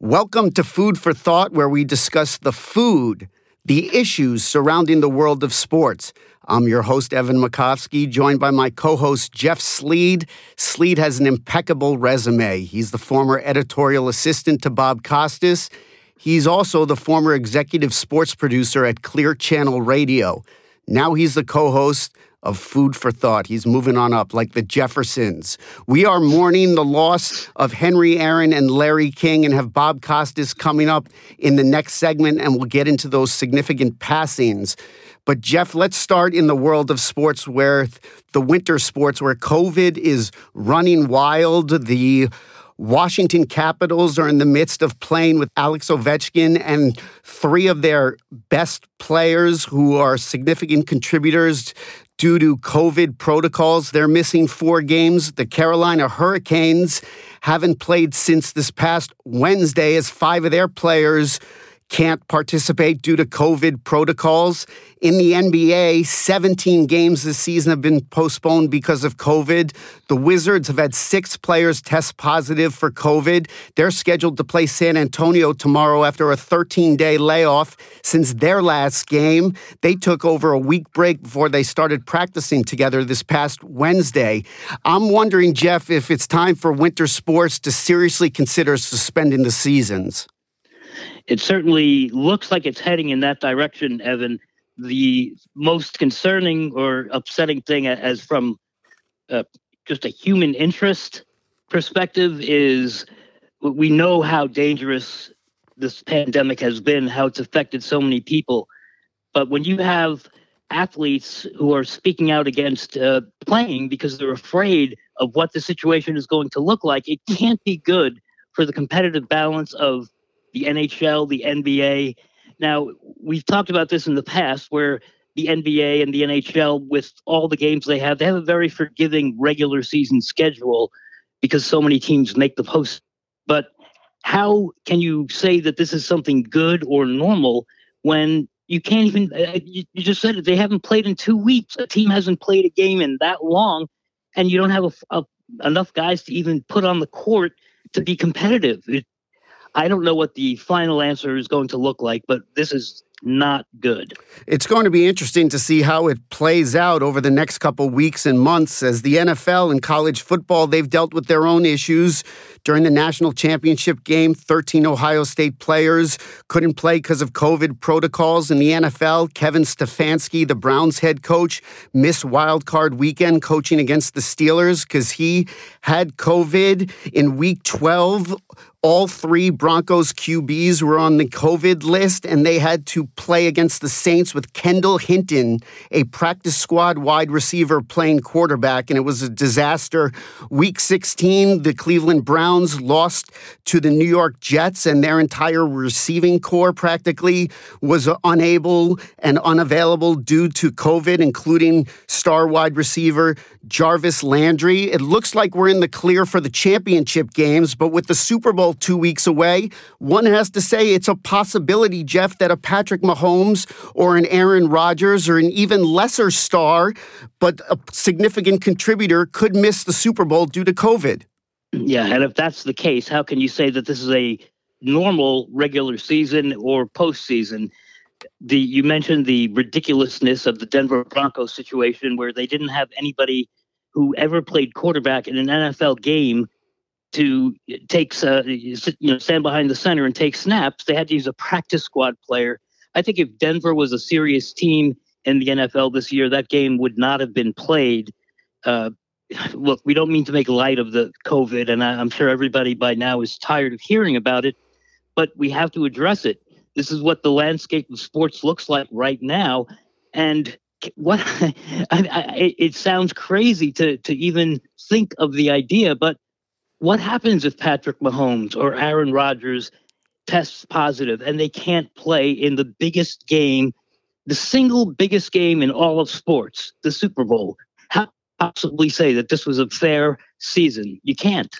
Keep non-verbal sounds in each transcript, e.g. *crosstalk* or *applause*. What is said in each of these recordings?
Welcome to Food for Thought, where we discuss the food, the issues surrounding the world of sports. I'm your host, Evan Makovsky, joined by my co host, Jeff Sleed. Sleed has an impeccable resume. He's the former editorial assistant to Bob Costas. He's also the former executive sports producer at Clear Channel Radio. Now he's the co host of food for thought. He's moving on up like the Jeffersons. We are mourning the loss of Henry Aaron and Larry King and have Bob Costas coming up in the next segment, and we'll get into those significant passings. But, Jeff, let's start in the world of sports where the winter sports, where COVID is running wild. The Washington Capitals are in the midst of playing with Alex Ovechkin and three of their best players who are significant contributors due to COVID protocols. They're missing four games. The Carolina Hurricanes haven't played since this past Wednesday as five of their players can't participate due to COVID protocols. In the NBA, 17 games this season have been postponed because of COVID. The Wizards have had six players test positive for COVID. They're scheduled to play San Antonio tomorrow after a 13 day layoff since their last game. They took over a week break before they started practicing together this past Wednesday. I'm wondering, Jeff, if it's time for winter sports to seriously consider suspending the seasons it certainly looks like it's heading in that direction, Evan. The most concerning or upsetting thing, as from uh, just a human interest perspective, is we know how dangerous this pandemic has been, how it's affected so many people. But when you have athletes who are speaking out against uh, playing because they're afraid of what the situation is going to look like, it can't be good for the competitive balance of the NHL, the NBA. Now, we've talked about this in the past where the NBA and the NHL, with all the games they have, they have a very forgiving regular season schedule because so many teams make the post. But how can you say that this is something good or normal when you can't even? Uh, you, you, just said it. They haven't played in two weeks. A team hasn't played a game in that long, and you don't have a, a, enough guys to even put on the court to be competitive. It, I don't know what the final answer is going to look like, but this is not good. It's going to be interesting to see how it plays out over the next couple weeks and months as the NFL and college football they've dealt with their own issues during the national championship game. 13 Ohio State players couldn't play because of COVID protocols in the NFL Kevin Stefanski the Browns head coach missed wild card weekend coaching against the Steelers cuz he had COVID. In week 12 all three Broncos QBs were on the COVID list, and they had to play against the Saints with Kendall Hinton, a practice squad wide receiver, playing quarterback, and it was a disaster. Week 16, the Cleveland Browns lost to the New York Jets, and their entire receiving corps practically was unable and unavailable due to COVID, including star wide receiver Jarvis Landry. It looks like we're in the clear for the championship games, but with the Super Bowl two weeks away. One has to say it's a possibility, Jeff, that a Patrick Mahomes or an Aaron Rodgers or an even lesser star, but a significant contributor could miss the Super Bowl due to COVID. Yeah, and if that's the case, how can you say that this is a normal regular season or postseason? The you mentioned the ridiculousness of the Denver Broncos situation where they didn't have anybody who ever played quarterback in an NFL game to take uh, you know stand behind the center and take snaps, they had to use a practice squad player. I think if Denver was a serious team in the NFL this year, that game would not have been played. Uh, look, we don't mean to make light of the COVID, and I, I'm sure everybody by now is tired of hearing about it, but we have to address it. This is what the landscape of sports looks like right now, and what *laughs* I, I, it sounds crazy to to even think of the idea, but what happens if Patrick Mahomes or Aaron Rodgers tests positive and they can't play in the biggest game, the single biggest game in all of sports, the Super Bowl? How possibly say that this was a fair season? You can't.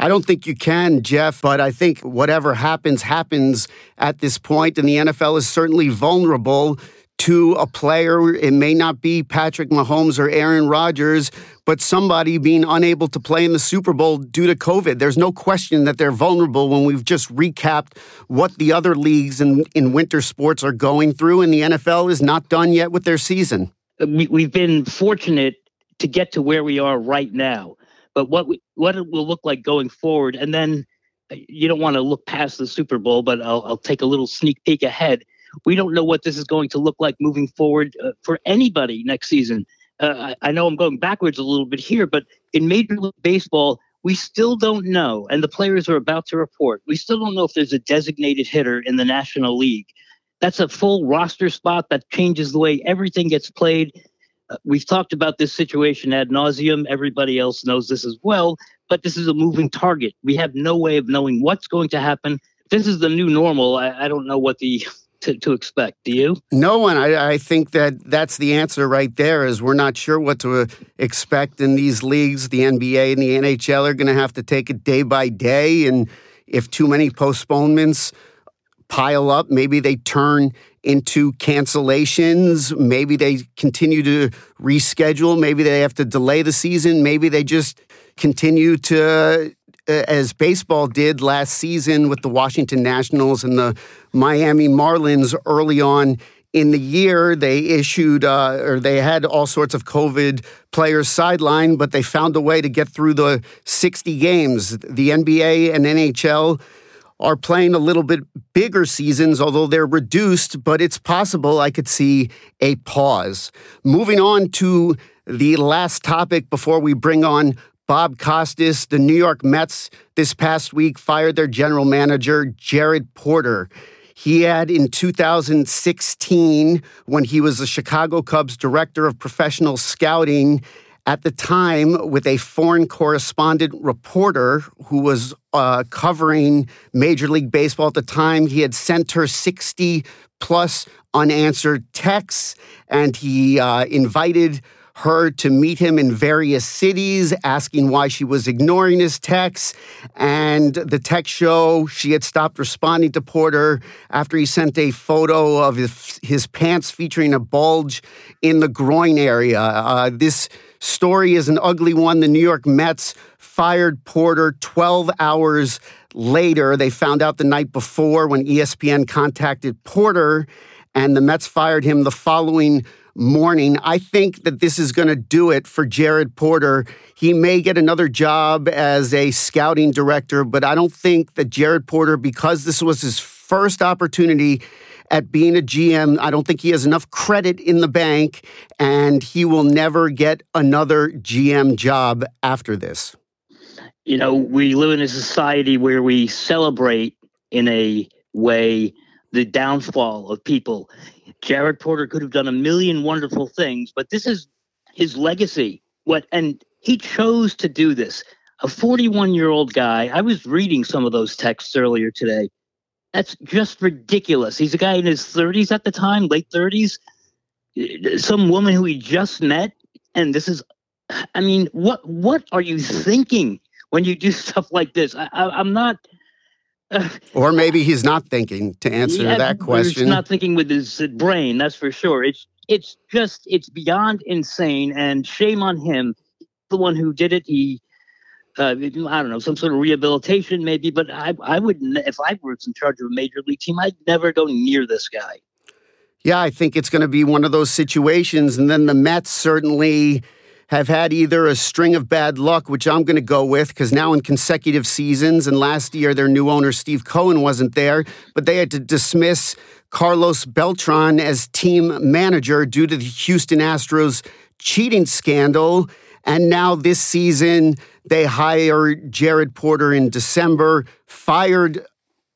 I don't think you can, Jeff, but I think whatever happens, happens at this point, and the NFL is certainly vulnerable to a player. It may not be Patrick Mahomes or Aaron Rodgers, but somebody being unable to play in the Super Bowl due to COVID. There's no question that they're vulnerable when we've just recapped what the other leagues in, in winter sports are going through, and the NFL is not done yet with their season. We, we've been fortunate to get to where we are right now, but what we, what it will look like going forward, and then uh, you don't want to look past the Super Bowl, but I'll, I'll take a little sneak peek ahead we don't know what this is going to look like moving forward uh, for anybody next season. Uh, I, I know I'm going backwards a little bit here, but in Major League Baseball, we still don't know, and the players are about to report. We still don't know if there's a designated hitter in the National League. That's a full roster spot that changes the way everything gets played. Uh, we've talked about this situation ad nauseum. Everybody else knows this as well, but this is a moving target. We have no way of knowing what's going to happen. This is the new normal. I, I don't know what the to, to expect. Do you? No one. I, I think that that's the answer right there. Is we're not sure what to expect in these leagues. The NBA and the NHL are going to have to take it day by day, and if too many postponements pile up, maybe they turn into cancellations. Maybe they continue to reschedule. Maybe they have to delay the season. Maybe they just continue to uh, as baseball did last season with the Washington Nationals and the Miami Marlins early on in the year. They issued uh, or they had all sorts of COVID players sidelined, but they found a way to get through the 60 games. The NBA and NHL are playing a little bit bigger seasons, although they're reduced, but it's possible I could see a pause. Moving on to the last topic before we bring on Bob Costas, the New York Mets this past week fired their general manager, Jared Porter. He had in 2016, when he was the Chicago Cubs director of professional scouting, at the time with a foreign correspondent reporter who was uh, covering Major League Baseball at the time. He had sent her 60 plus unanswered texts, and he uh, invited her to meet him in various cities, asking why she was ignoring his texts. And the text show she had stopped responding to Porter after he sent a photo of his, his pants featuring a bulge in the groin area. Uh, this story is an ugly one. The New York Mets fired Porter 12 hours later. They found out the night before when ESPN contacted Porter, and the Mets fired him the following morning. I think that this is going to do it for Jared Porter. He may get another job as a scouting director, but I don't think that Jared Porter, because this was his first opportunity at being a GM, I don't think he has enough credit in the bank, and he will never get another GM job after this. You know, we live in a society where we celebrate in a way the downfall of people. Jared Porter could have done a million wonderful things, but this is his legacy. What and he chose to do this. A 41 year old guy. I was reading some of those texts earlier today. That's just ridiculous. He's a guy in his 30s at the time, late 30s. Some woman who he just met, and this is. I mean, what what are you thinking when you do *laughs* stuff like this? I, I, I'm not *laughs* or maybe he's not thinking to answer yeah, that question. He's not thinking with his brain, that's for sure. It's it's just it's beyond insane, and shame on him. The one who did it, he uh, I don't know some sort of rehabilitation maybe, but I I would if I were in charge of a major league team, I'd never go near this guy. Yeah, I think it's going to be one of those situations, and then the Mets certainly have had either a string of bad luck, which I'm going to go with because now in consecutive seasons, and last year their new owner, Steve Cohen, wasn't there, but they had to dismiss Carlos Beltran as team manager due to the Houston Astros cheating scandal. And now this season, they hired Jared Porter in December, fired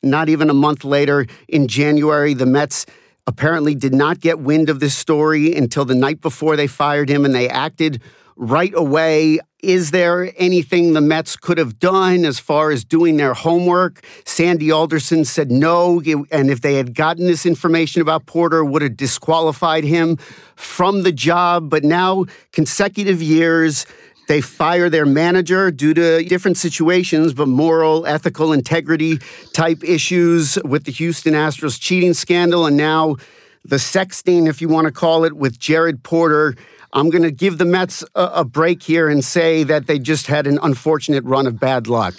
not even a month later in January. The Mets apparently did not get wind of this story until the night before they fired him, and they acted right away. Is there anything the Mets could have done as far as doing their homework? Sandy Alderson said no, and if they had gotten this information about Porter, would have disqualified him from the job. But now, consecutive years, they fire their manager due to different situations, but moral, ethical, integrity type issues with the Houston Astros cheating scandal. And now the sexting, if you want to call it, with Jared Porter. I'm going to give the Mets a, a break here and say that they just had an unfortunate run of bad luck.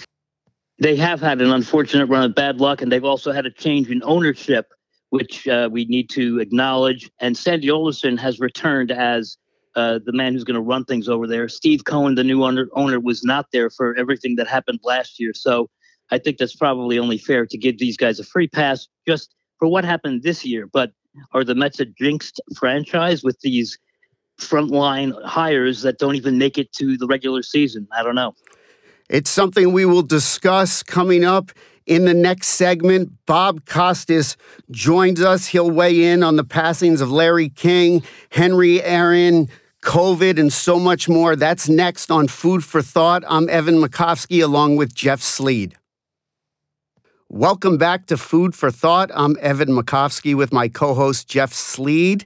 They have had an unfortunate run of bad luck, and they've also had a change in ownership, which uh, we need to acknowledge. And Sandy Alderson has returned as uh, the man who's going to run things over there. Steve Cohen, the new owner, owner, was not there for everything that happened last year. So I think that's probably only fair to give these guys a free pass just for what happened this year. But are the Mets a jinxed franchise with these frontline hires that don't even make it to the regular season? I don't know. It's something we will discuss coming up in the next segment. Bob Costas joins us. He'll weigh in on the passings of Larry King, Henry Aaron, COVID, and so much more. That's next on Food for Thought. I'm Evan Makovsky along with Jeff Sleed. Welcome back to Food for Thought. I'm Evan Makovsky with my co host Jeff Sleed.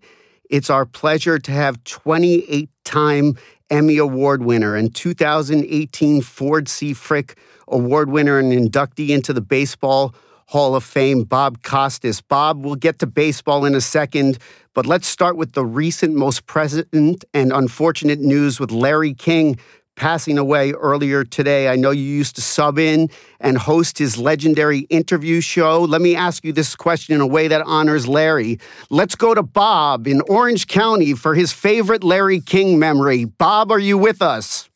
It's our pleasure to have 28 time Emmy Award winner and 2018 Ford C. Frick Award winner and inductee into the Baseball Hall of Fame, Bob Costas. Bob, we'll get to baseball in a second, but let's start with the recent, most present and unfortunate news with Larry King passing away earlier today. I know you used to sub in and host his legendary interview show. Let me ask you this question in a way that honors Larry. Let's go to Bob in Orange County for his favorite Larry King memory. Bob, are you with us?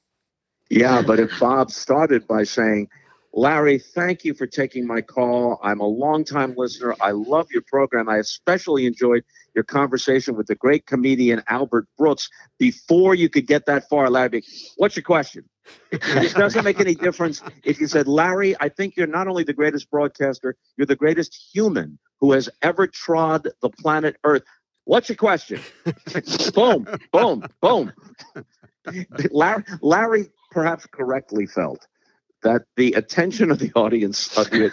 Yeah, but if Bob started by saying, Larry, thank you for taking my call. I'm a longtime listener. I love your program. I especially enjoyed your conversation with the great comedian Albert Brooks before you could get that far, Larry. What's your question? it doesn't make any difference if you said, Larry, I think you're not only the greatest broadcaster, you're the greatest human who has ever trod the planet Earth. What's your question? *laughs* boom, boom, boom. Larry, Larry perhaps correctly felt that the attention of the audience, of the,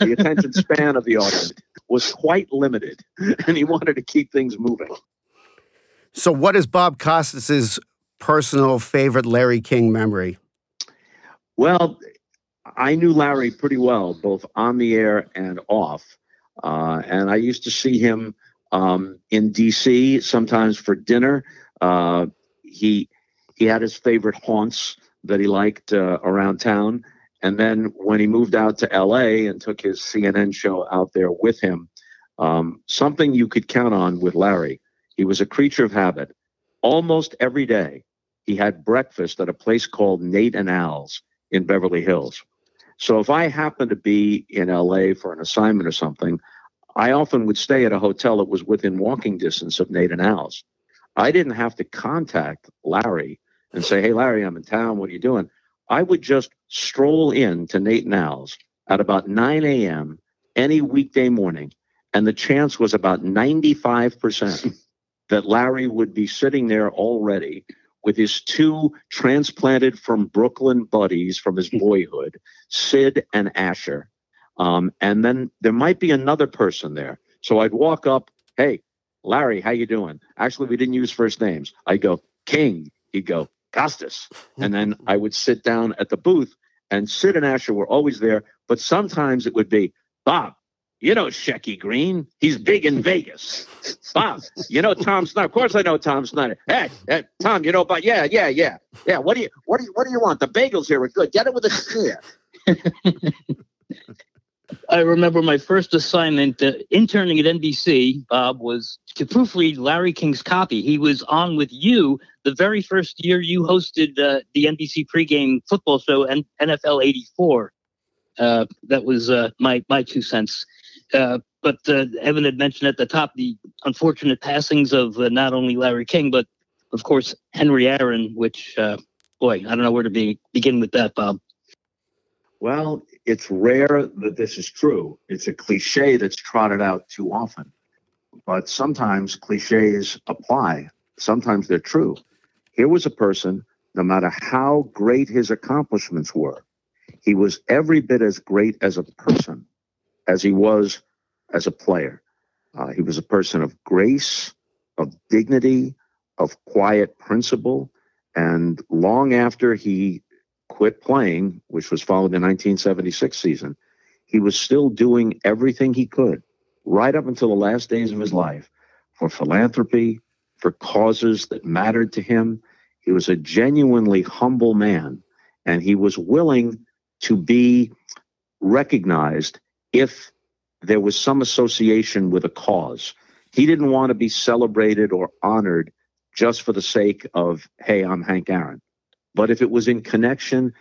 the attention span of the audience was quite limited, and he wanted to keep things moving. So, what is Bob Costas's personal favorite Larry King memory? Well, I knew Larry pretty well, both on the air and off, uh, and I used to see him um, in D.C. sometimes for dinner. Uh, he he had his favorite haunts that he liked uh, around town. And then when he moved out to LA and took his CNN show out there with him, um, something you could count on with Larry, he was a creature of habit. Almost every day, he had breakfast at a place called Nate and Al's in Beverly Hills. So if I happened to be in LA for an assignment or something, I often would stay at a hotel that was within walking distance of Nate and Al's. I didn't have to contact Larry and say, Hey, Larry, I'm in town. What are you doing? I would just stroll in to Nate and Al's at about 9 a.m. any weekday morning. And the chance was about 95% that Larry would be sitting there already with his two transplanted from Brooklyn buddies from his boyhood, Sid and Asher. Um, and then there might be another person there. So I'd walk up, hey, Larry, how you doing? Actually, we didn't use first names. I go, King. He'd go, Costas. And then *laughs* I would sit down at the booth, and Sid and Asher were always there. But sometimes it would be, Bob, you know Shecky Greene. He's big in Vegas. Bob, you know Tom Snyder. Of course I know Tom Snyder. Hey, hey Tom, you know about yeah, yeah, yeah. Yeah, what do you what do you what do you want? The bagels here are good. Get it with a sneer. *laughs* I remember my first assignment uh, interning at NBC, Bob, was to proofread Larry King's copy. He was on with you the very first year you hosted uh, the NBC pregame football show, and NFL '84. Uh, that was uh, my my two cents. Uh, but uh, Evan had mentioned at the top the unfortunate passings of not only Larry King, but of course Henry Aaron. Which, boy, I don't know where to be, begin with that, Bob. Well, it's rare that this is true. It's a cliche that's trotted out too often. But sometimes cliches apply, sometimes they're true. Here was a person, no matter how great his accomplishments were, he was every bit as great as a person as he was as a player. Uh, he was a person of grace, of dignity, of quiet principle. And long after he quit playing, which was followed the 1976 season, he was still doing everything he could right up until the last days of his life for philanthropy, for causes that mattered to him. He was a genuinely humble man, and he was willing to be recognized if there was some association with a cause. He didn't want to be celebrated or honored just for the sake of, hey, I'm Hank Aaron. But if it was in connection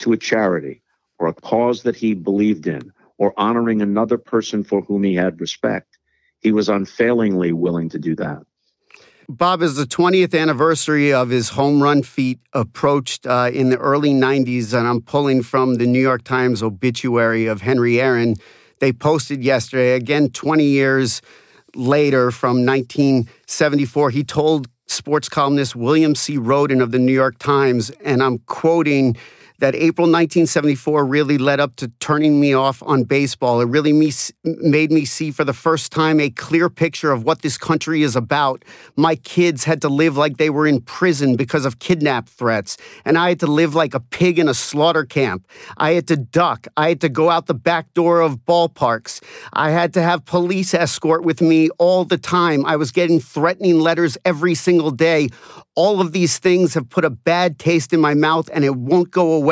to a charity or a cause that he believed in or honoring another person for whom he had respect, he was unfailingly willing to do that. Bob, as the 20th anniversary of his home run feat approached uh, in the early 90s, and I'm pulling from the New York Times obituary of Henry Aaron, they posted yesterday, again 20 years later from 1974, he told sports columnist William C. Rhoden of the New York Times, and I'm quoting that April 1974 really led up to turning me off on baseball. It really me, made me see for the first time a clear picture of what this country is about. My kids had to live like they were in prison because of kidnap threats, and I had to live like a pig in a slaughter camp. I had to duck. I had to go out the back door of ballparks. I had to have police escort with me all the time. I was getting threatening letters every single day. All of these things have put a bad taste in my mouth and it won't go away.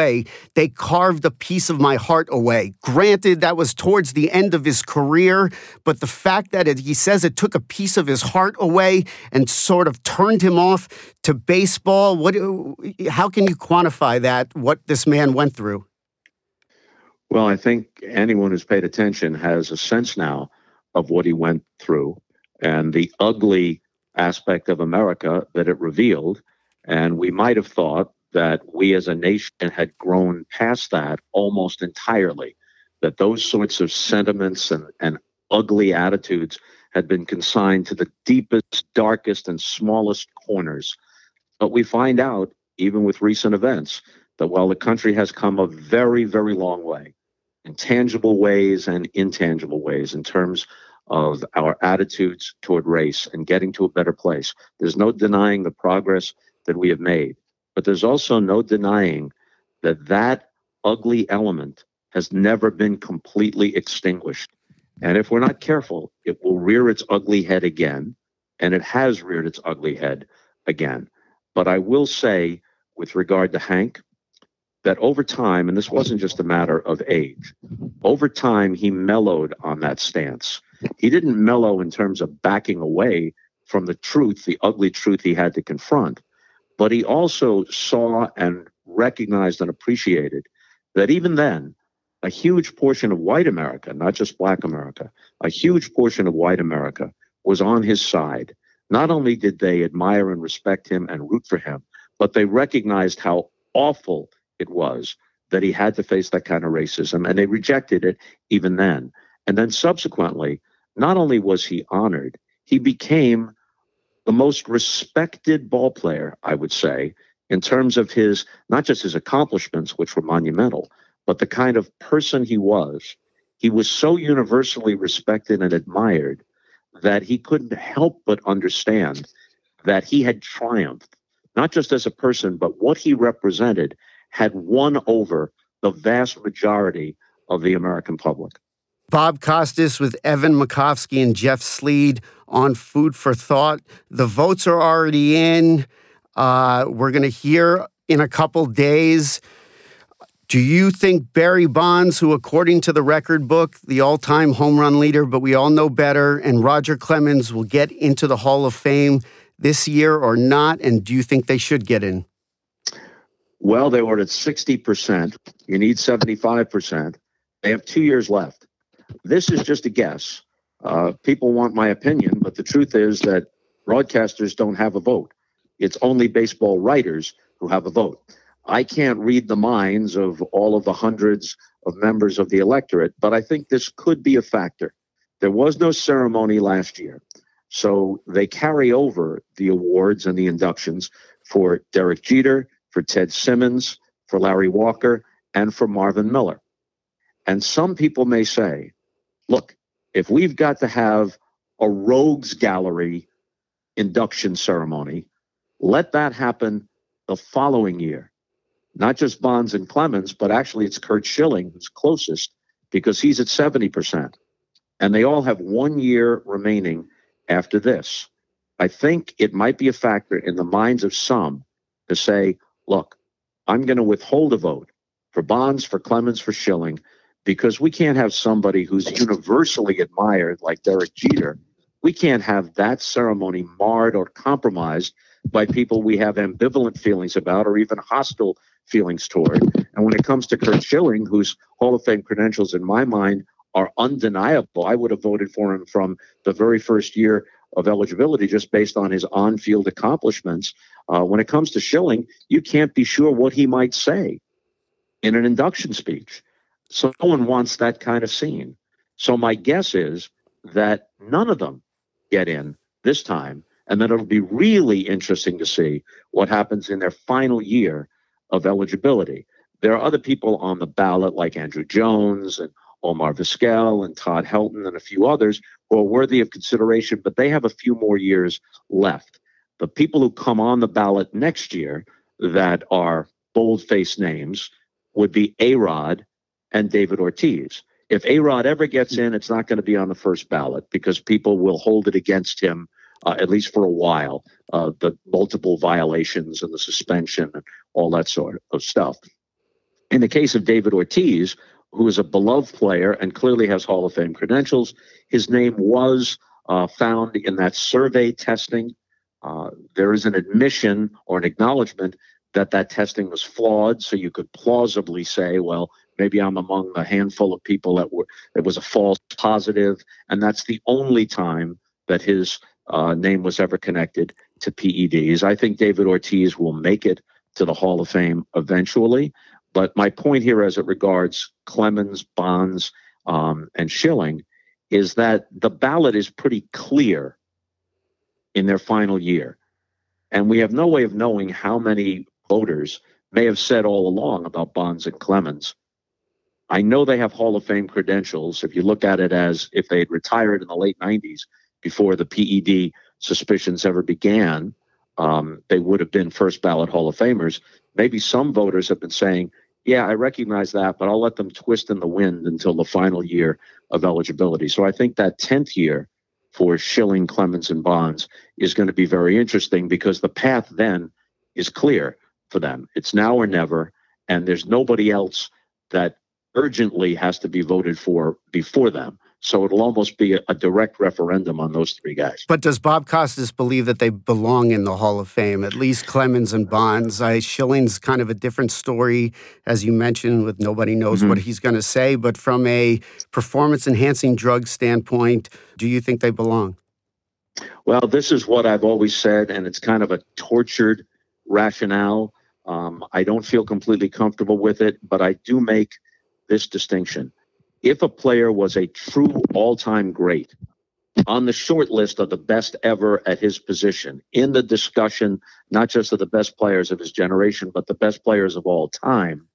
They carved a piece of my heart away. Granted, that was towards the end of his career, but the fact that it, he says it took a piece of his heart away and sort of turned him off to baseball, what, how can you quantify that, what this man went through? Well, I think anyone who's paid attention has a sense now of what he went through and the ugly aspect of America that it revealed. And we might have thought that we as a nation had grown past that almost entirely, that those sorts of sentiments and, and ugly attitudes had been consigned to the deepest, darkest, and smallest corners. But we find out, even with recent events, that while the country has come a very, very long way in tangible ways and intangible ways in terms of our attitudes toward race and getting to a better place. There's no denying the progress that we have made, but there's also no denying that that ugly element has never been completely extinguished. And if we're not careful, it will rear its ugly head again. And it has reared its ugly head again. But I will say, with regard to Hank, that over time, and this wasn't just a matter of age, over time, he mellowed on that stance. He didn't mellow in terms of backing away from the truth, the ugly truth he had to confront, but he also saw and recognized and appreciated that even then, a huge portion of white America, not just black America, a huge portion of white America was on his side. Not only did they admire and respect him and root for him, but they recognized how awful it was that he had to face that kind of racism, and they rejected it even then. And then subsequently, not only was he honored, he became the most respected ball player, I would say, in terms of his not just his accomplishments, which were monumental, but the kind of person he was. He was so universally respected and admired that he couldn't help but understand that he had triumphed, not just as a person, but what he represented had won over the vast majority of the American public. Bob Costas with Evan Makovsky and Jeff Sleed on Food for Thought. The votes are already in. Uh, we're going to hear in a couple days. Do you think Barry Bonds, who, according to the record book, the all time home run leader, but we all know better, and Roger Clemens will get into the Hall of Fame this year or not? And do you think they should get in? Well, they were at 60%. You need 75%. They have two years left. This is just a guess. Uh, people want my opinion, but the truth is that broadcasters don't have a vote. It's only baseball writers who have a vote. I can't read the minds of all of the hundreds of members of the electorate, but I think this could be a factor. There was no ceremony last year. So they carry over the awards and the inductions for Derek Jeter, for Ted Simmons, for Larry Walker, and for Marvin Miller. And some people may say, look, if we've got to have a rogues gallery induction ceremony, let that happen the following year. Not just Bonds and Clemens, but actually it's Curt Schilling who's closest because he's at 70%. And they all have one year remaining after this. I think it might be a factor in the minds of some to say, look, I'm going to withhold a vote for Bonds, for Clemens, for Schilling, because we can't have somebody who's universally admired like Derek Jeter. We can't have that ceremony marred or compromised by people we have ambivalent feelings about or even hostile feelings toward. And when it comes to Curt Schilling, whose Hall of Fame credentials in my mind are undeniable, I would have voted for him from the very first year of eligibility just based on his on field accomplishments. Uh, when it comes to Schilling, you can't be sure what he might say in an induction speech. So no one wants that kind of scene. So my guess is that none of them get in this time, and then it'll be really interesting to see what happens in their final year of eligibility. There are other people on the ballot like Andruw Jones and Omar Vizquel and Todd Helton and a few others who are worthy of consideration, but they have a few more years left. The people who come on the ballot next year that are bold faced names would be A Rod and David Ortiz. If A Rod ever gets in, it's not going to be on the first ballot because people will hold it against him, uh, at least for a while. Uh, the multiple violations and the suspension and all that sort of stuff. In the case of David Ortiz, who is a beloved player and clearly has Hall of Fame credentials. His name was uh, found in that survey testing. Uh, there is an admission or an acknowledgement that that testing was flawed. So you could plausibly say, well, maybe I'm among the handful of people that were it was a false positive, and that's the only time that his uh, name was ever connected to PEDs. I think David Ortiz will make it to the Hall of Fame eventually. But my point here, as it regards Clemens, Bonds, um, and Schilling, is that the ballot is pretty clear in their final year. And we have no way of knowing how many voters may have said all along about Bonds and Clemens. I know they have Hall of Fame credentials. If you look at it as if they had retired in the late 90s before the PED suspicions ever began, um, they would have been first ballot Hall of Famers. Maybe some voters have been saying, yeah, I recognize that, but I'll let them twist in the wind until the final year of eligibility. So I think that 10th year for Schilling, Clemens, and Bonds is going to be very interesting because the path then is clear for them. It's now or never, and there's nobody else that urgently has to be voted for before them. So it'll almost be a, a, direct referendum on those three guys. But does Bob Costas believe that they belong in the Hall of Fame? At least Clemens and Bonds. I, Schilling's kind of a different story, as you mentioned, with nobody knows mm-hmm. what he's going to say. But from a performance enhancing drug standpoint, do you think they belong? Well, this is what I've always said, and it's kind of a tortured rationale. Um, I don't feel completely comfortable with it, but I do make this distinction if a player was a true all time great on the short list of the best ever at his position in the discussion, not just of the best players of his generation, but the best players of all time,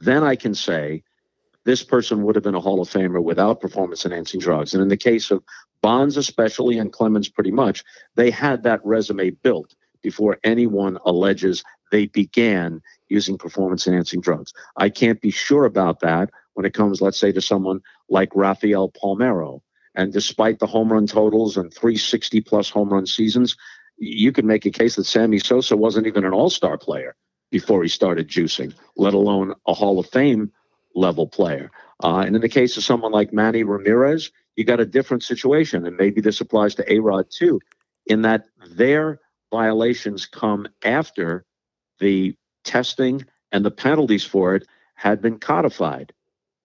then I can say this person would have been a Hall of Famer without performance enhancing drugs. And in the case of Bonds, especially, and Clemens, pretty much, they had that resume built before anyone alleges they began using performance enhancing drugs. I can't be sure about that when it comes, let's say, to someone like Rafael Palmeiro. And despite the home run totals and 360 plus home run seasons, you could make a case that Sammy Sosa wasn't even an all star player before he started juicing, let alone a Hall of Fame level player. Uh, and in the case of someone like Manny Ramirez, you got a different situation. And maybe this applies to A Rod too, in that their violations come after the testing and the penalties for it had been codified.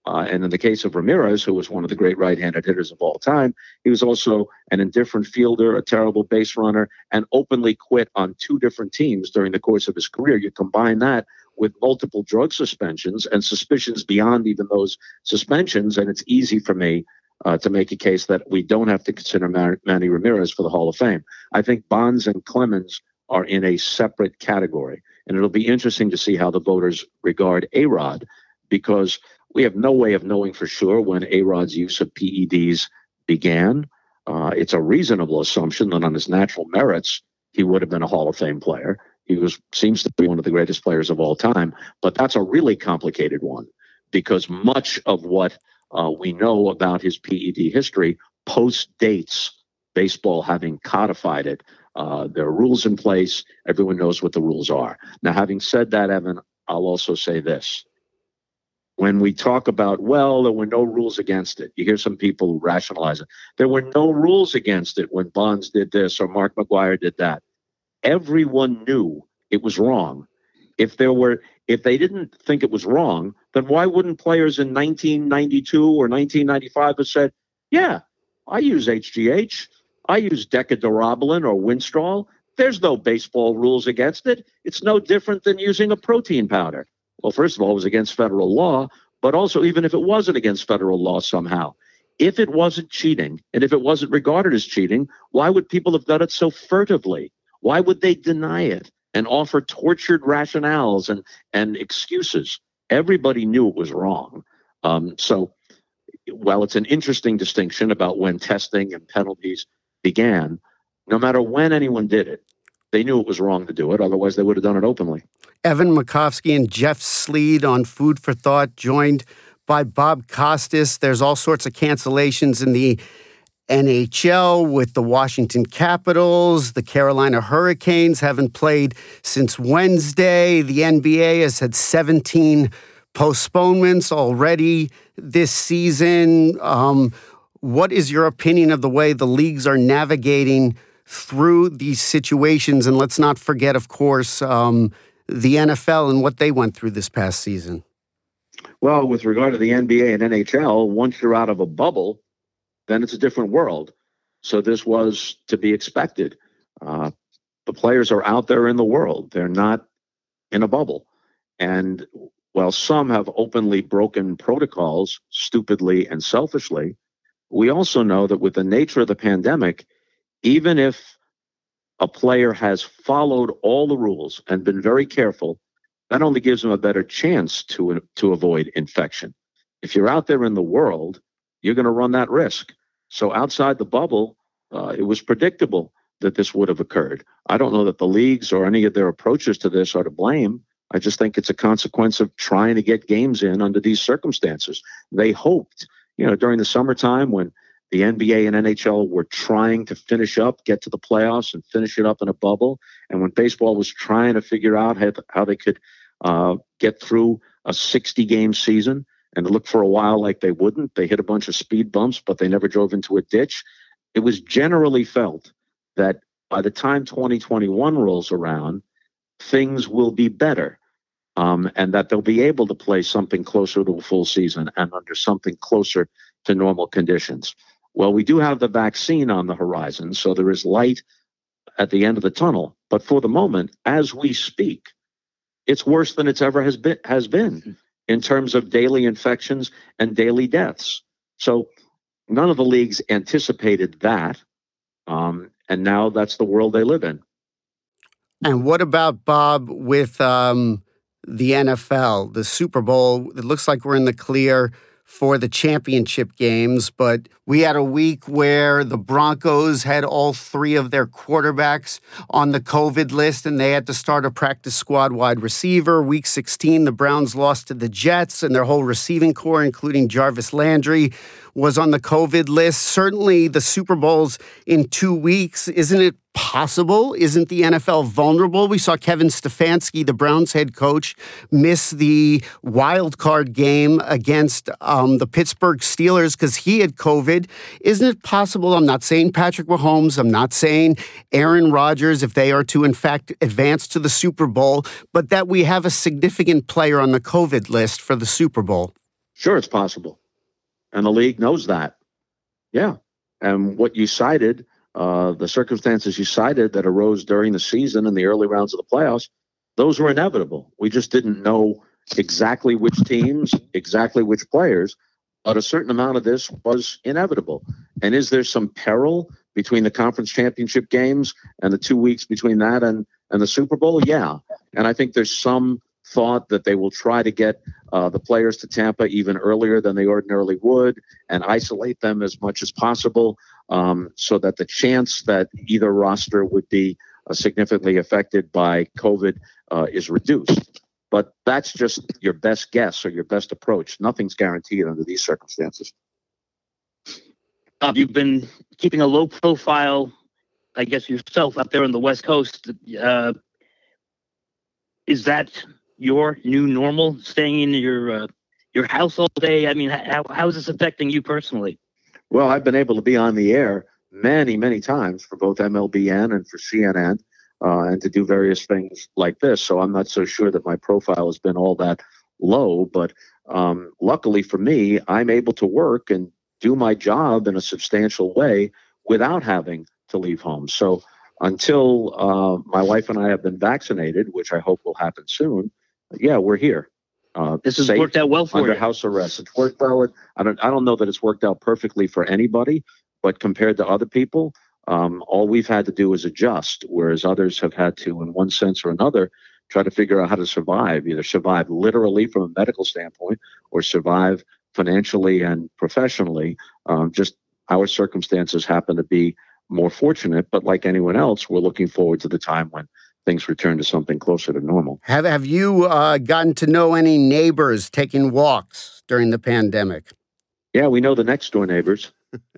Uh, and in the case of Ramirez, who was one of the great right handed hitters of all time, he was also an indifferent fielder, a terrible base runner, and openly quit on two different teams during the course of his career. You combine that with multiple drug suspensions and suspicions beyond even those suspensions, and it's easy for me uh, to make a case that we don't have to consider Manny Ramirez for the Hall of Fame. I think Bonds and Clemens are in a separate category, and it'll be interesting to see how the voters regard A Rod because we have no way of knowing for sure when A Rod's use of PEDs began. Uh, it's a reasonable assumption that on his natural merits, he would have been a Hall of Fame player. He was seems to be one of the greatest players of all time, but that's a really complicated one because much of what uh, we know about his PED history post dates baseball having codified it Uh, there are rules in place. Everyone knows what the rules are. Now, having said that, Evan, I'll also say this. When we talk about, well, there were no rules against it, you hear some people rationalize it. There were no rules against it when Bonds did this or Mark McGwire did that. Everyone knew it was wrong. If there were, if they didn't think it was wrong, then why wouldn't players in 1992 or 1995 have said, "Yeah, I use HGH. I use Deca-Durabolin or Winstrol. There's no baseball rules against it. It's no different than using a protein powder. Well, first of all, it was against federal law, but also, even if it wasn't against federal law somehow, if it wasn't cheating and if it wasn't regarded as cheating, why would people have done it so furtively? Why would they deny it and offer tortured rationales and, and excuses? Everybody knew it was wrong. Um, so, while it's an interesting distinction about when testing and penalties began, no matter when anyone did it, they knew it was wrong to do it. Otherwise, they would have done it openly. Evan Makovsky and Jeff Sleed on Food for Thought, joined by Bob Costas. There's all sorts of cancellations in the NHL with the Washington Capitals. The Carolina Hurricanes haven't played since Wednesday. The NBA has had 17 postponements already this season. Um, what is your opinion of the way the leagues are navigating through these situations? And let's not forget, of course, um, the NFL and what they went through this past season. Well, with regard to the NBA and NHL, once you're out of a bubble, then it's a different world. So this was to be expected. Uh, the players are out there in the world, they're not in a bubble. And while some have openly broken protocols stupidly and selfishly, we also know that with the nature of the pandemic, even if a player has followed all the rules and been very careful, that only gives them a better chance to, to avoid infection. If you're out there in the world, you're going to run that risk. So outside the bubble, uh, it was predictable that this would have occurred. I don't know that the leagues or any of their approaches to this are to blame. I just think it's a consequence of trying to get games in under these circumstances. They hoped you know, during the summertime when the NBA and NHL were trying to finish up, get to the playoffs, and finish it up in a bubble. And when baseball was trying to figure out how, how they could uh, get through a 60 game season, and looked for a while like they wouldn't. They hit a bunch of speed bumps, but they never drove into a ditch. It was generally felt that by the time 2021 rolls around, things will be better um, and that they'll be able to play something closer to a full season and under something closer to normal conditions. Well, we do have the vaccine on the horizon, so there is light at the end of the tunnel. But for the moment, as we speak, it's worse than it's ever has been has been in terms of daily infections and daily deaths. So none of the leagues anticipated that, um, and now that's the world they live in. And what about Bob with um, the NFL, the Super Bowl. It looks like we're in the clear for the championship games, but we had a week where the Broncos had all three of their quarterbacks on the COVID list and they had to start a practice squad wide receiver. Week 16, the Browns lost to the Jets and their whole receiving corps, including Jarvis Landry, was on the COVID list. Certainly, the Super Bowl's in two weeks. Isn't it possible? Isn't the NFL vulnerable? We saw Kevin Stefanski, the Browns head coach, miss the wild card game against um, the Pittsburgh Steelers because he had COVID. Isn't it possible? I'm not saying Patrick Mahomes. I'm not saying Aaron Rodgers, if they are to, in fact, advance to the Super Bowl, but that we have a significant player on the COVID list for the Super Bowl. Sure, it's possible and the league knows that. Yeah, and what you cited, uh, the circumstances you cited that arose during the season and the early rounds of the playoffs, those were inevitable. We just didn't know exactly which teams, exactly which players, but a certain amount of this was inevitable. And is there some peril between the conference championship games and the two weeks between that and, and the Super Bowl? Yeah. And I think there's some thought that they will try to get uh, the players to Tampa even earlier than they ordinarily would and isolate them as much as possible um, so that the chance that either roster would be uh, significantly affected by COVID uh, is reduced. But that's just your best guess or your best approach. Nothing's guaranteed under these circumstances. Bob, you've been keeping a low profile I guess yourself out there on the West Coast, uh, is that your new normal? Staying in your uh, your house all day? I mean, how how is this affecting you personally? Well, I've been able to be on the air many, many times for both MLBN and for CNN, uh, and to do various things like this. So I'm not so sure that my profile has been all that low, but um, luckily for me, I'm able to work and do my job in a substantial way without having to leave home. So until uh, my wife and I have been vaccinated, which I hope will happen soon, yeah, we're here. Uh, this has worked out well for under you. house arrest. It's worked well. I don't. I don't know that it's worked out perfectly for anybody, but compared to other people, um, all we've had to do is adjust, whereas others have had to, in one sense or another, try to figure out how to survive, either survive literally from a medical standpoint or survive financially and professionally. Um, just our circumstances happen to be more fortunate, but like anyone else, we're looking forward to the time when things return to something closer to normal. Have Have you uh, gotten to know any neighbors taking walks during the pandemic? Yeah, we know the next door neighbors,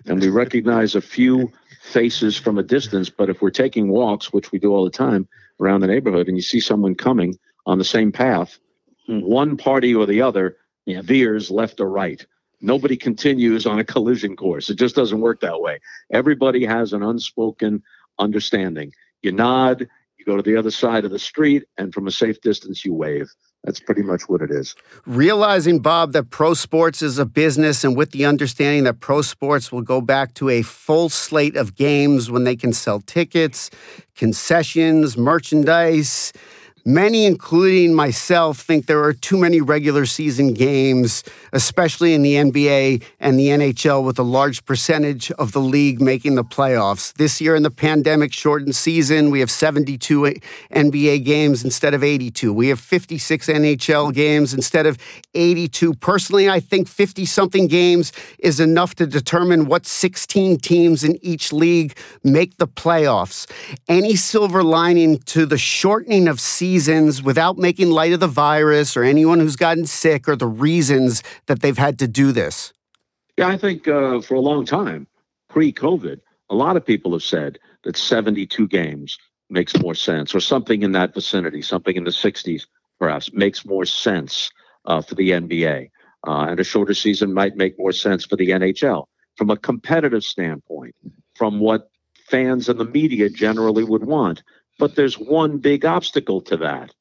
and we recognize a few faces from a distance. But if we're taking walks, which we do all the time around the neighborhood, and you see someone coming on the same path, hmm. one party or the other yeah. veers left or right. Nobody continues on a collision course. It just doesn't work that way. Everybody has an unspoken understanding. You nod, you go to the other side of the street, and from a safe distance, you wave. That's pretty much what it is. Realizing, Bob, that pro sports is a business, and with the understanding that pro sports will go back to a full slate of games when they can sell tickets, concessions, merchandise, Many, including myself, think there are too many regular season games, especially in the NBA and the NHL, with a large percentage of the league making the playoffs. This year, in the pandemic shortened season, we have 72 NBA games instead of 82. We have 56 NHL games instead of 82. Personally, I think 50 something games is enough to determine what 16 teams in each league make the playoffs. Any silver lining to the shortening of season seasons without making light of the virus or anyone who's gotten sick or the reasons that they've had to do this? Yeah, I think uh, for a long time, pre COVID, a lot of people have said that 72 games makes more sense, or something in that vicinity, something in the 60s perhaps, makes more sense uh, for the NBA. Uh, and a shorter season might make more sense for the NHL from a competitive standpoint, from what fans and the media generally would want. But there's one big obstacle to that,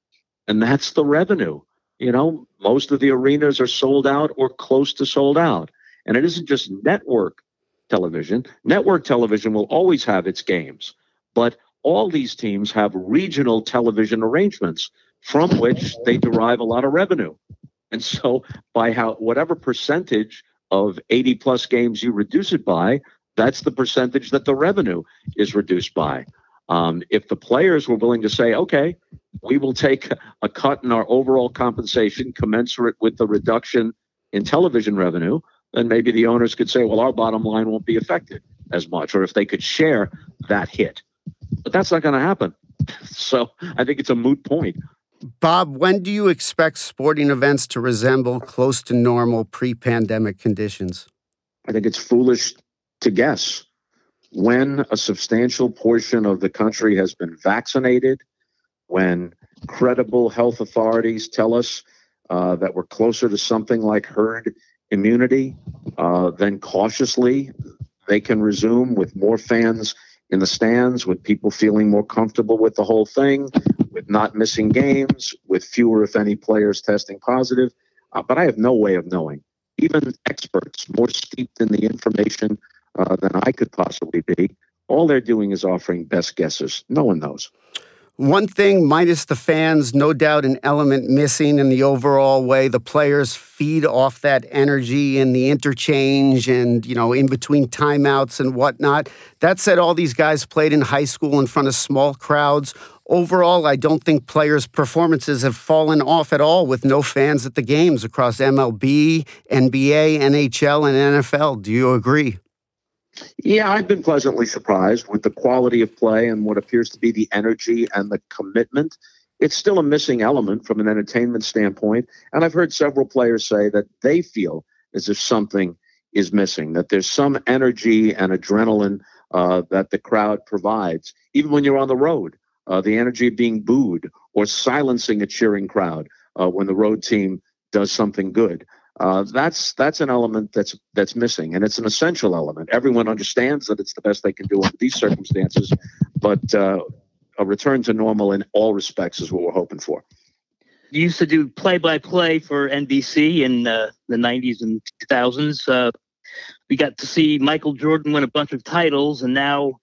and that's the revenue. You know, most of the arenas are sold out or close to sold out. And it isn't just network television. Network television will always have its games, but all these teams have regional television arrangements from which they derive a lot of revenue. And so by how whatever percentage of 80 plus games you reduce it by, that's the percentage that the revenue is reduced by. Um, if the players were willing to say, okay, we will take a cut in our overall compensation commensurate with the reduction in television revenue, then maybe the owners could say, well, our bottom line won't be affected as much, or if they could share that hit. But that's not going to happen. *laughs* So I think it's a moot point. Bob, when do you expect sporting events to resemble close to normal pre pandemic conditions? I think it's foolish to guess when a substantial portion of the country has been vaccinated, when credible health authorities tell us uh, that we're closer to something like herd immunity, uh, then cautiously they can resume with more fans in the stands, with people feeling more comfortable with the whole thing, with not missing games, with fewer, if any, players testing positive. Uh, but I have no way of knowing. Even experts, more steeped in the information uh, than I could possibly be. All they're doing is offering best guesses. No one knows. One thing, minus the fans, no doubt an element missing in the overall way the players feed off that energy and the interchange and, you know, in between timeouts and whatnot. That said, all these guys played in high school in front of small crowds. Overall, I don't think players' performances have fallen off at all with no fans at the games across MLB, NBA, NHL, and NFL. Do you agree? Yeah, I've been pleasantly surprised with the quality of play and what appears to be the energy and the commitment. It's still a missing element from an entertainment standpoint. And I've heard several players say that they feel as if something is missing, that there's some energy and adrenaline uh, that the crowd provides, even when you're on the road. Uh, the energy of being booed or silencing a cheering crowd uh, when the road team does something good. Uh, that's that's an element that's that's missing, and it's an essential element. Everyone understands that it's the best they can do under these circumstances, but uh, a return to normal in all respects is what we're hoping for. You used to do play-by-play for NBC in uh, the '90s and 2000s. Uh, we got to see Michael Jordan win a bunch of titles, and now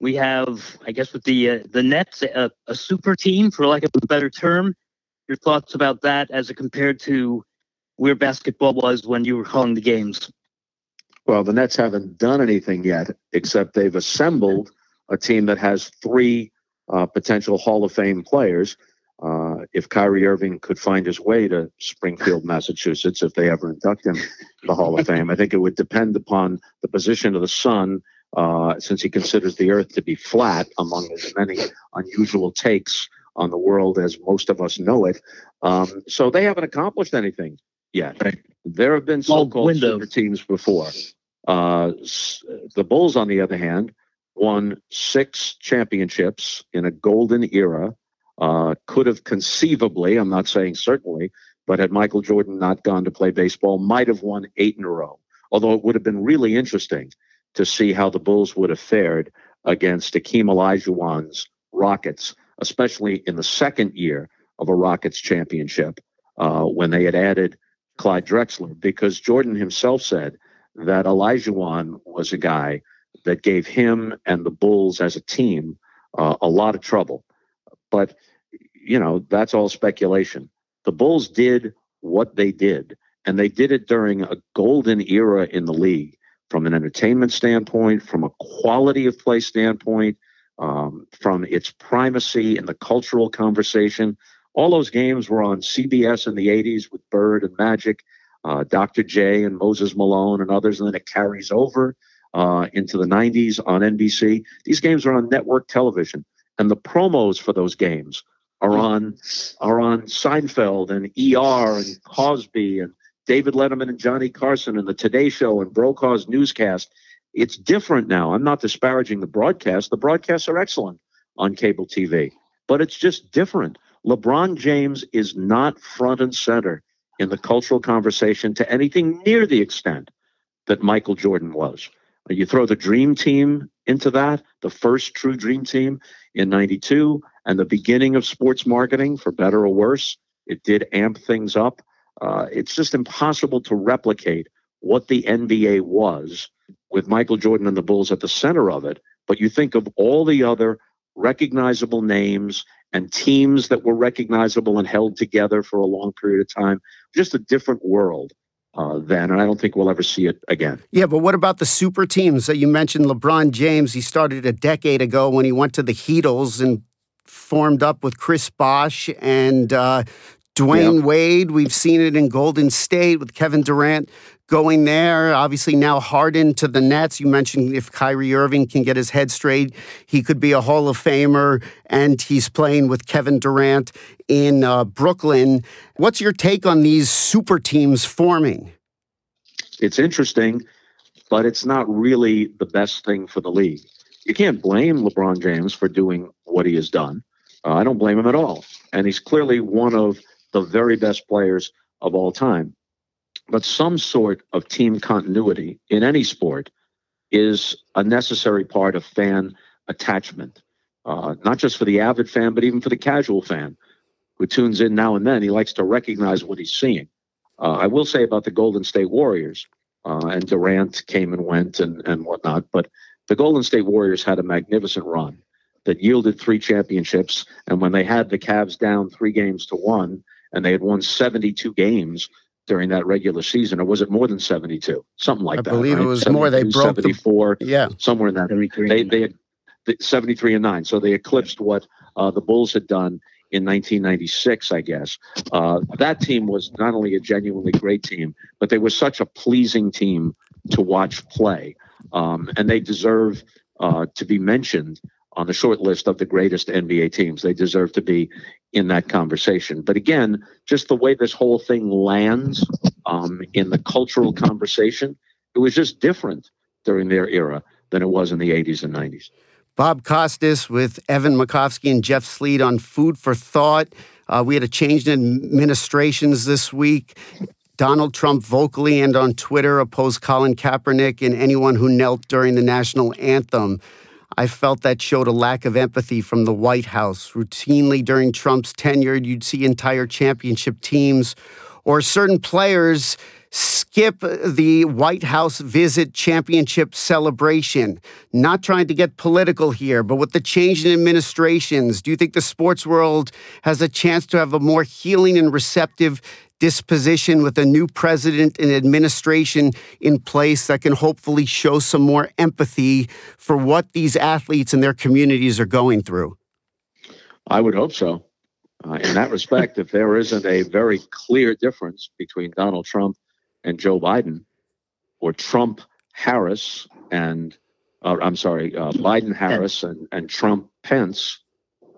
we have, I guess, with the uh, the Nets, a, a super team, for lack of a better term. Your thoughts about that as it compared to where basketball was when you were calling the games? Well, the Nets haven't done anything yet, except they've assembled a team that has three uh, potential Hall of Fame players. Uh, if Kyrie Irving could find his way to Springfield, Massachusetts, if they ever induct him to the Hall of *laughs* Fame, I think it would depend upon the position of the sun, uh, since he considers the Earth to be flat, among his many unusual takes on the world as most of us know it. Um, so they haven't accomplished anything yet. There have been so-called super teams before. Uh, the Bulls, on the other hand, won six championships in a golden era. Uh, could have conceivably, I'm not saying certainly, but had Michael Jordan not gone to play baseball, might have won eight in a row. Although it would have been really interesting to see how the Bulls would have fared against Akeem Olajuwon's Rockets, especially in the second year of a Rockets championship uh, when they had added Clyde Drexler, because Jordan himself said that Olajuwon was a guy that gave him and the Bulls as a team uh, a lot of trouble. But, you know, that's all speculation. The Bulls did what they did, and they did it during a golden era in the league from an entertainment standpoint, from a quality of play standpoint, um, from its primacy in the cultural conversation. All those games were on CBS in the 80s with Bird and Magic, uh, Dr. J and Moses Malone and others, and then it carries over uh, into the 90s on NBC. These games are on network television, and the promos for those games are on are on Seinfeld and ER and Cosby and David Letterman and Johnny Carson and the Today Show and Brokaw's newscast. It's different now. I'm not disparaging the broadcast. The broadcasts are excellent on cable TV, but it's just different. LeBron James is not front and center in the cultural conversation to anything near the extent that Michael Jordan was. You throw the dream team into that, the first true dream team in 92, and the beginning of sports marketing, for better or worse. It did amp things up. Uh, it's just impossible to replicate what the NBA was with Michael Jordan and the Bulls at the center of it. But you think of all the other recognizable names and teams that were recognizable and held together for a long period of time, just a different world uh, then, and I don't think we'll ever see it again. Yeah, but what about the super teams that you mentioned? LeBron James, he started a decade ago when he went to the Heatles and formed up with Chris Bosh and uh, Dwyane yep. Wade. We've seen it in Golden State with Kevin Durant going there. Obviously, now Harden to the Nets. You mentioned if Kyrie Irving can get his head straight, he could be a Hall of Famer, and he's playing with Kevin Durant in uh, Brooklyn. What's your take on these super teams forming? It's interesting, but it's not really the best thing for the league. You can't blame LeBron James for doing what he has done. Uh, I don't blame him at all. And he's clearly one of the very best players of all time but some sort of team continuity in any sport is a necessary part of fan attachment, uh, not just for the avid fan, but even for the casual fan who tunes in now and then. He likes to recognize what he's seeing. Uh, I will say about the Golden State Warriors, uh, and Durant came and went and, and whatnot, but the Golden State Warriors had a magnificent run that yielded three championships. And when they had the Cavs down three games to one, and they had won 72 games, during that regular season, or was it more than 72? Something like I that. I believe right? it was more. They broke 74. The, yeah, somewhere in that. They they had 73 and nine, so they eclipsed what uh, the Bulls had done in 1996, I guess. Uh, that team was not only a genuinely great team, but they were such a pleasing team to watch play, um, and they deserve uh, to be mentioned on the short list of the greatest NBA teams. They deserve to be in that conversation. But again, just the way this whole thing lands um, in the cultural conversation, it was just different during their era than it was in the 80s and 90s. Bob Costas with Evan Makovsky and Jeff Sleed on Food for Thought. Uh, we had a change in administrations this week. Donald Trump vocally and on Twitter opposed Colin Kaepernick and anyone who knelt during the national anthem. I felt that showed a lack of empathy from the White House. Routinely during Trump's tenure, you'd see entire championship teams or certain players skip the White House visit championship celebration. Not trying to get political here, but with the change in administrations, do you think the sports world has a chance to have a more healing and receptive disposition with a new president and administration in place that can hopefully show some more empathy for what these athletes and their communities are going through? I would hope so. Uh, in that respect, if there isn't a very clear difference between Donald Trump and Joe Biden, or Trump Harris and uh, I'm sorry, uh, Biden Harris and, and Trump Pence,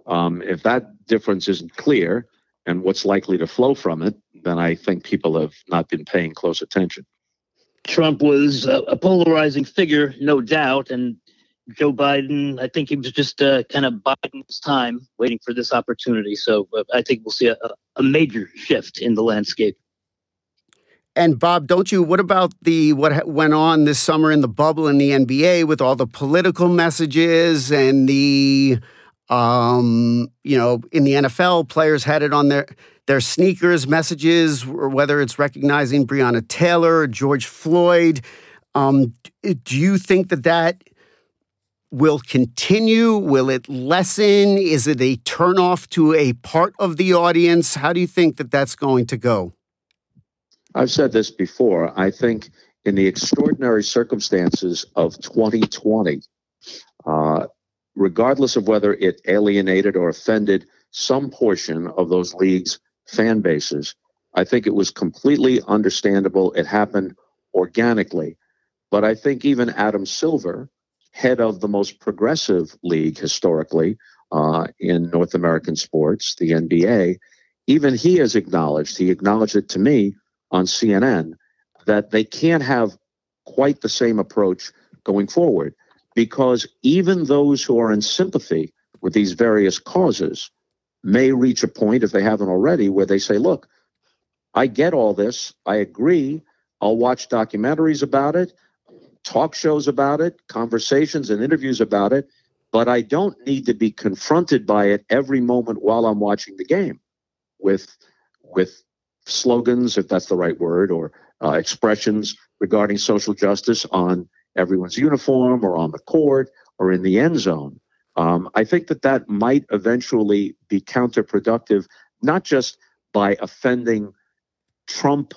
um, if that difference isn't clear and what's likely to flow from it, then I think people have not been paying close attention. Trump was a, a polarizing figure, no doubt, and Joe Biden, I think he was just uh, kind of biding his time, waiting for this opportunity. So uh, I think we'll see a, a major shift in the landscape. And Bob, don't you? What about the what went on this summer in the bubble in the NBA with all the political messages and the, um, you know, in the NFL, players had it on their their sneakers messages, or whether it's recognizing Breonna Taylor or George Floyd. Um, do you think that that will continue? Will it lessen? Is it a turnoff to a part of the audience? How do you think that that's going to go? I've said this before. I think in the extraordinary circumstances of 2020, uh, regardless of whether it alienated or offended some portion of those leagues' fan bases, I think it was completely understandable. It happened organically. But I think even Adam Silver, head of the most progressive league historically uh, in North American sports, the NBA, even he has acknowledged, he acknowledged it to me on CNN that they can't have quite the same approach going forward because even those who are in sympathy with these various causes may reach a point, if they haven't already, where they say, look, I get all this. I agree. I'll watch documentaries about it, talk shows about it, conversations and interviews about it, but I don't need to be confronted by it every moment while I'm watching the game with with slogans, if that's the right word, or uh, expressions regarding social justice on everyone's uniform or on the court or in the end zone. Um, I think that that might eventually be counterproductive, not just by offending Trump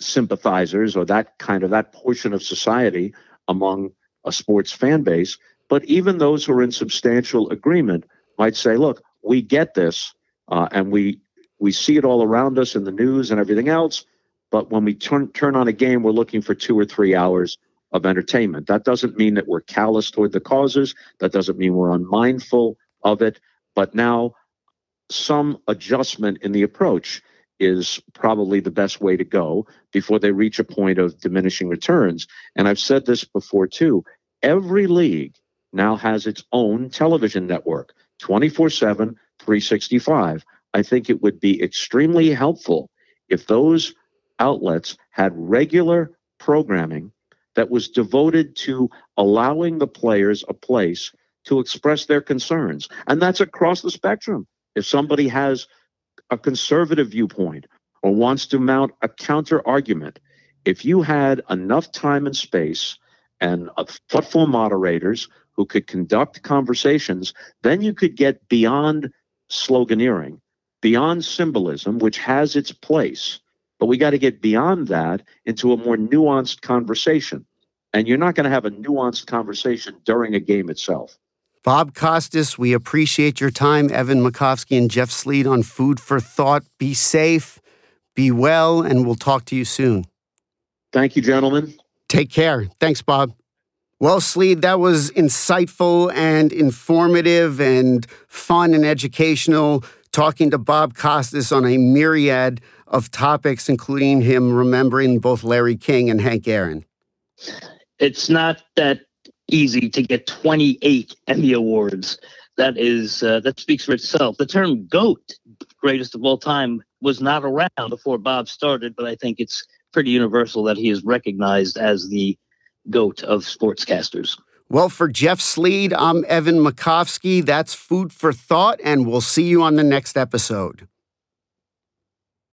sympathizers or that kind of that portion of society among a sports fan base, but even those who are in substantial agreement might say, look, we get this uh, and we we see it all around us in the news and everything else. But when we turn turn on a game, we're looking for two or three hours of entertainment. That doesn't mean that we're callous toward the causes. That doesn't mean we're unmindful of it. But now, some adjustment in the approach is probably the best way to go before they reach a point of diminishing returns. And I've said this before too. Every league now has its own television network, 24 7, 365. I think it would be extremely helpful if those outlets had regular programming that was devoted to allowing the players a place to express their concerns. And that's across the spectrum. If somebody has a conservative viewpoint or wants to mount a counter argument, if you had enough time and space and uh, thoughtful moderators who could conduct conversations, then you could get beyond sloganeering beyond symbolism, which has its place, but we got to get beyond that into a more nuanced conversation. And you're not going to have a nuanced conversation during a game itself. Bob Costas, we appreciate your time. Evan Makovsky and Jeff Sleed on Food for Thought. Be safe, be well, and we'll talk to you soon. Thank you, gentlemen. Take care. Thanks, Bob. Well, Sleed, that was insightful and informative and fun and educational talking to Bob Costas on a myriad of topics, including him remembering both Larry King and Hank Aaron. it's not that easy to get 28 Emmy awards. That is uh, that speaks for itself. The term "goat," greatest of all time, was not around before Bob started, but I think it's pretty universal that he is recognized as the goat of sportscasters. Well, for Jeff Sleed, I'm Evan Makovsky. That's food for thought, and we'll see you on the next episode.